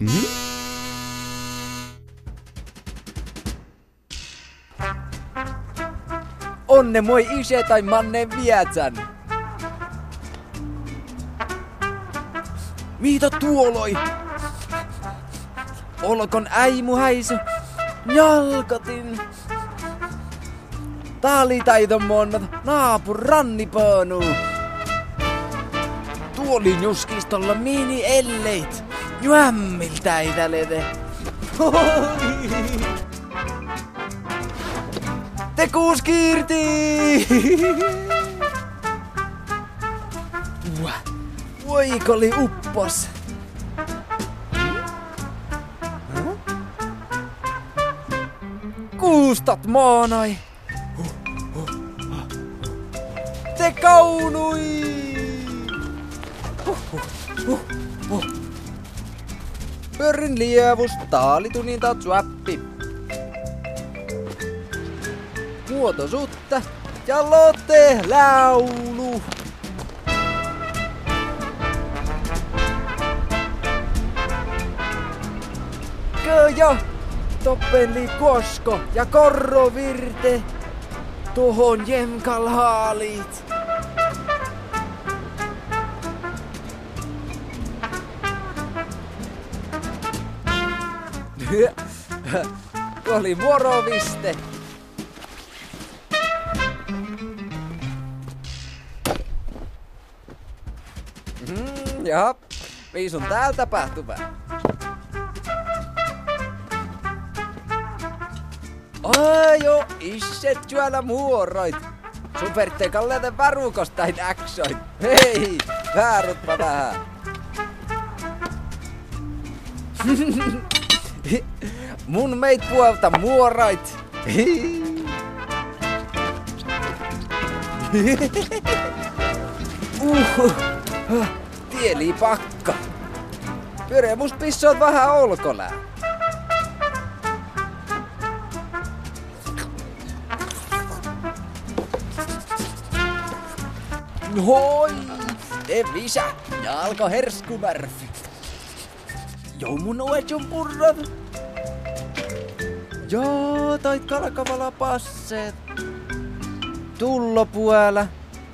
Mm. Onne moi ise tai manne vietsän. Mitä tuoloi? Olkon äimu häisy, jalkatin. Taalitaidon monnat, naapur rannipaanu. Tuolin juskistolla mini elleit. Juämmiltä ei tälete. Te kuuskiirti! Voikoli uppos. Kuustat maanai. Te kaunui! Pörrin lievus, taalitunin tatsuäppi. Muoto sutta ja lotte laulu. Köjä, toppeli kosko ja korrovirte. Tuohon jemkal Oli moroviste. Mm, jaha, viisun täällä tapahtuma. Ajo, isset juola muoroit. Supertekalle te varukostain äksoit. Hei, väärutpa vähän. Mun meit puolta muorait. Uhu. Tieli pakka. Pyremus pissoot vähän olkolää. Hoi! Te visä! Jalko herskumärfi. Joo mun oetjun purrat. Joo, toi kalkavala passeet. Tullopuolella,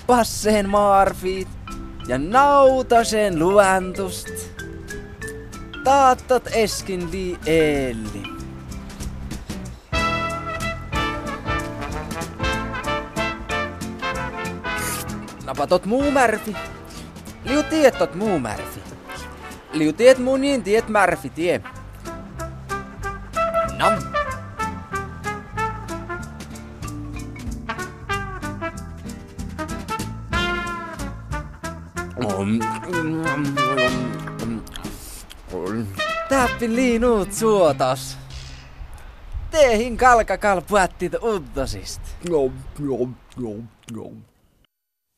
passeen maarfiit ja nautasen luantust. Taattot eskin lii eelli. Napatot muu märfi. Liu tiettot muu märfi. Liu tiet munin tiet märfi tie. Nam. Täppin liinuut suotas. Tehin kalkakal puettit uddosist. Nom, nom, nom, nom.